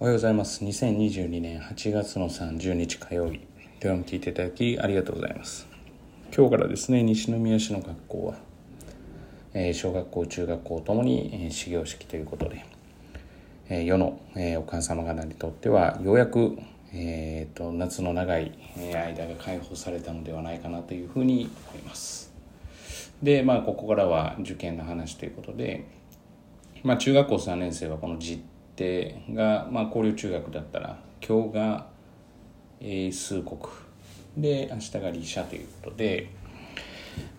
おはようございます。2022年8月の30日火曜日、手紙聞いていただきありがとうございます。今日からですね、西宮市の学校は、えー、小学校、中学校ともに、えー、始業式ということで、えー、世の、えー、お母様方にとっては、ようやく、えーと、夏の長い間が解放されたのではないかなというふうに思います。で、まあ、ここからは受験の話ということで、まあ、中学校3年生はこの実手が、まあ、交流中学だったら今日が英数国で明日が理社ということで、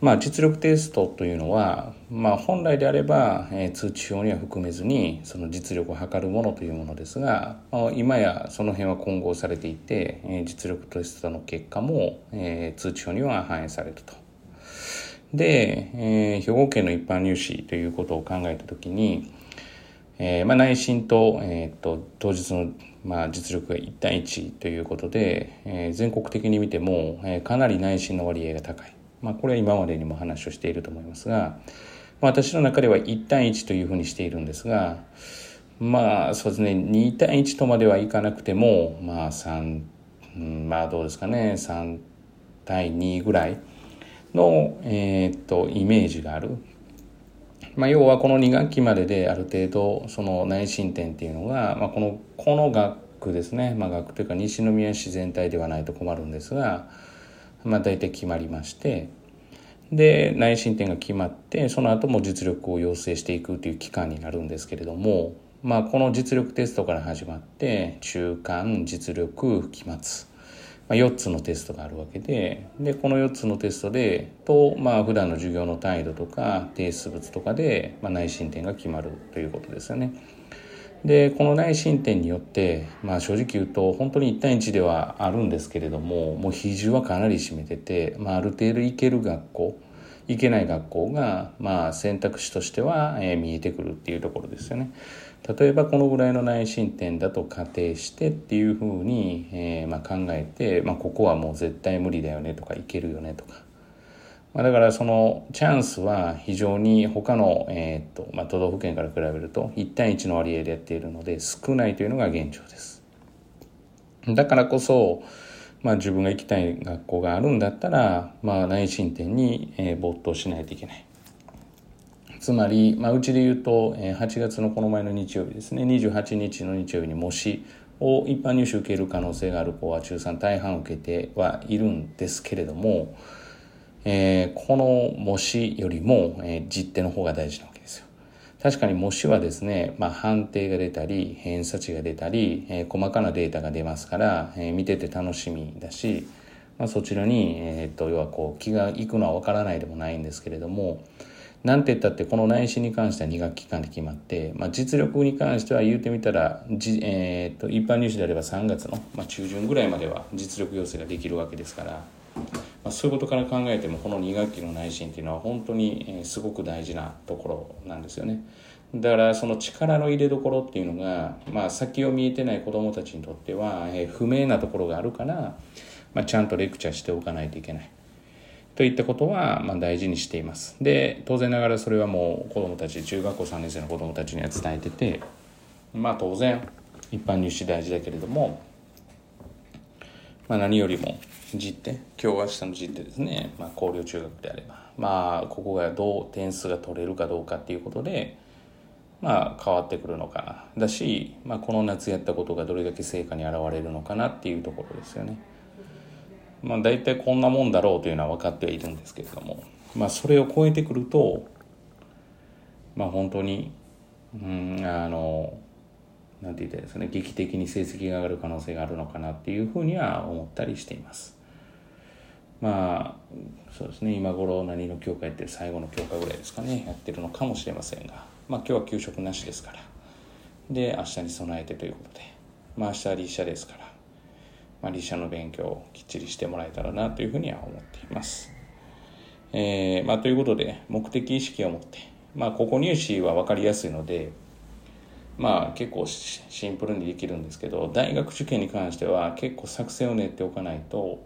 まあ、実力テストというのは、まあ、本来であれば、えー、通知表には含めずにその実力を測るものというものですが、まあ、今やその辺は混合されていて、えー、実力テストの結果も、えー、通知表には反映されると。で、えー、兵庫県の一般入試ということを考えたときに、えーまあ、内心と,、えーと、当日の、まあ、実力が1対1ということで、えー、全国的に見ても、えー、かなり内心の割合が高い、まあ、これは今までにも話をしていると思いますが、まあ、私の中では1対1というふうにしているんですがまあそうですね2対1とまではいかなくてもまあ3、うん、まあどうですかね3対2ぐらいの、えーとイメージがある。まあ、要はこの2学期までである程度その内申点っていうのが、まあ、このこの学区ですね、まあ、学区というか西宮市全体ではないと困るんですが、まあ、大体決まりましてで内申点が決まってその後も実力を要請していくという期間になるんですけれども、まあ、この実力テストから始まって中間実力期末。ま、4つのテストがあるわけででこの4つのテストでと、まあ普段の授業の態度とか提出物とかで、まあ、内申点が決まるということですよね。でこの内申点によって、まあ、正直言うと本当に1対1ではあるんですけれどももう比重はかなり占めてて、まあ、ある程度いける学校いけない学校が、まあ、選択肢としては、えー、見えてくるっていうところですよね。例えばこのぐらいの内申点だと仮定してっていうふうに、えーまあ、考えて、まあ、ここはもう絶対無理だよねとかいけるよねとか、まあ、だからそのチャンスは非常に他の、えーとまあ、都道府県から比べると1対1の割合でやっているので少ないというのが現状です。だからこそ、まあ、自分が行きたい学校があるんだったら、まあ、内申点に、えー、没頭しないといけない。つまり、まあ、うちで言うと8月のこの前の日曜日ですね28日の日曜日に模試を一般入試受ける可能性がある子は中3大半受けてはいるんですけれども、えー、この模試よりも、えー、実手の方が大事なわけですよ。確かに模試はですね、まあ、判定が出たり偏差値が出たり、えー、細かなデータが出ますから、えー、見てて楽しみだし、まあ、そちらに、えー、と要はこう気がいくのは分からないでもないんですけれどもなんて言ったってこの内視に関しては2学期間で決まって、まあ、実力に関しては言うてみたらじ、えー、と一般入試であれば3月の、まあ、中旬ぐらいまでは実力要請ができるわけですから、まあ、そういうことから考えてもこの2学期の内心っていうのは本当に、すごく大事なところなんですよね。だからその力の入れどころっていうのが、まあ、先を見えてない子どもたちにとっては、え、不明なところがあるから、ま、ちゃんとレクチャーしておかないといけない。といったことはま大事にしています。で当然ながらそれはもう子どもたち中学校3年生の子どもたちには伝えててまあ当然一般入試大事だけれども、まあ、何よりも実手今日明日の実手ですね、まあ、交流中学であればまあここがどう点数が取れるかどうかっていうことでまあ変わってくるのかなだし、まあ、この夏やったことがどれだけ成果に現れるのかなっていうところですよね。まあ、大体こんなもんだろうというのは分かってはいるんですけれども、まあ、それを超えてくると、まあ、本当に、うん、あのなんて言ったらいいですかね劇的に成績が上がる可能性があるのかなっていうふうには思ったりしています。まあそうですね今頃何の教科やってる最後の教科ぐらいですかねやってるのかもしれませんがまあ今日は給食なしですからで明日に備えてということでまあ明日は立社ですからまあ、理社の勉強をきっちりしてもらえたらなというふうには思っています。えーまあ、ということで目的意識を持って、まあ、ここ入試は分かりやすいので、まあ、結構シンプルにできるんですけど大学受験に関しては結構作戦を練っておかないと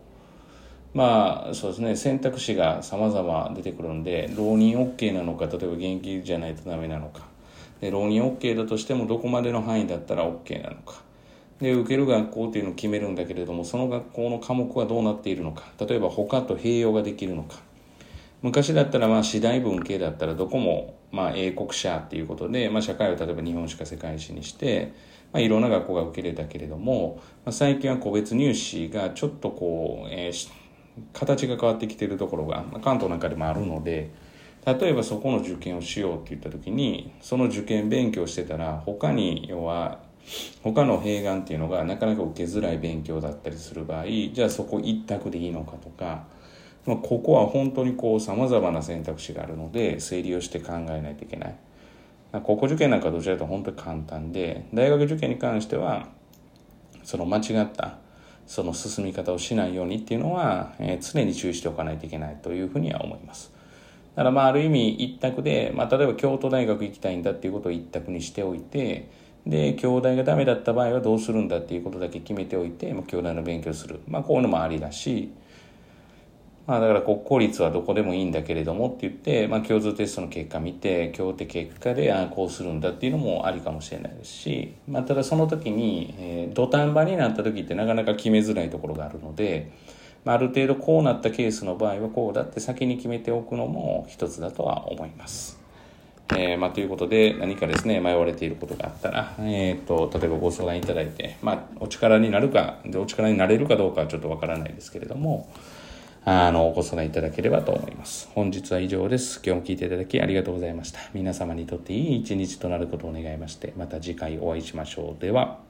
まあそうですね選択肢が様々出てくるんで浪人 OK なのか例えば現役じゃないとダメなのかで浪人 OK だとしてもどこまでの範囲だったら OK なのかで受ける学校っていうのを決めるんだけれどもその学校の科目はどうなっているのか。例えば他と併用ができるのか。昔だったらまあ次第文系だったらどこもまあ英国社っていうことで、まあ、社会を例えば日本史か世界史にして、まあ、いろんな学校が受け入れたけれども、まあ、最近は個別入試がちょっとこう、えー、形が変わってきてるところが、まあ、関東なんかでもあるので例えばそこの受験をしようって言った時にその受験勉強してたら他に要は他の併願っていうのがなかなか受けづらい勉強だったりする場合じゃあそこ一択でいいのかとか、まあ、ここは本当にこうさまざまな選択肢があるので整理をして考えないといけない。高校受験なんかどちらかと本当に簡単で大学受験に関してはその間違ったその進み方をしないようにっていうのは、えー、常に注意しておかないといけないというふうには思います。だからまあある意味一択で、まあ、例えば京都大学行きたいんだっていうことを一択にしておいてで兄弟がダメだった場合はどうするんだっていうことだけ決めておいて、まあ、兄弟の勉強する、まあ、こういうのもありだし、まあ、だから国公立はどこでもいいんだけれどもって言って、まあ、共通テストの結果見て今日って結果でああこうするんだっていうのもありかもしれないですし、まあ、ただその時に、え、土壇場になった時ってなかなか決めづらいところがあるので、まあ、ある程度こうなったケースの場合はこうだって先に決めておくのも一つだとは思います。えー、まあ、ということで何かですね迷われていることがあったら、えーと、例えばご相談いただいて、まあ、お力になるかでお力になれるかどうかはちょっとわからないですけれどもあのご相談いただければと思います。本日は以上です。今日も聞いていただきありがとうございました。皆様にとっていい一日となることを願いましてまた次回お会いしましょう。では。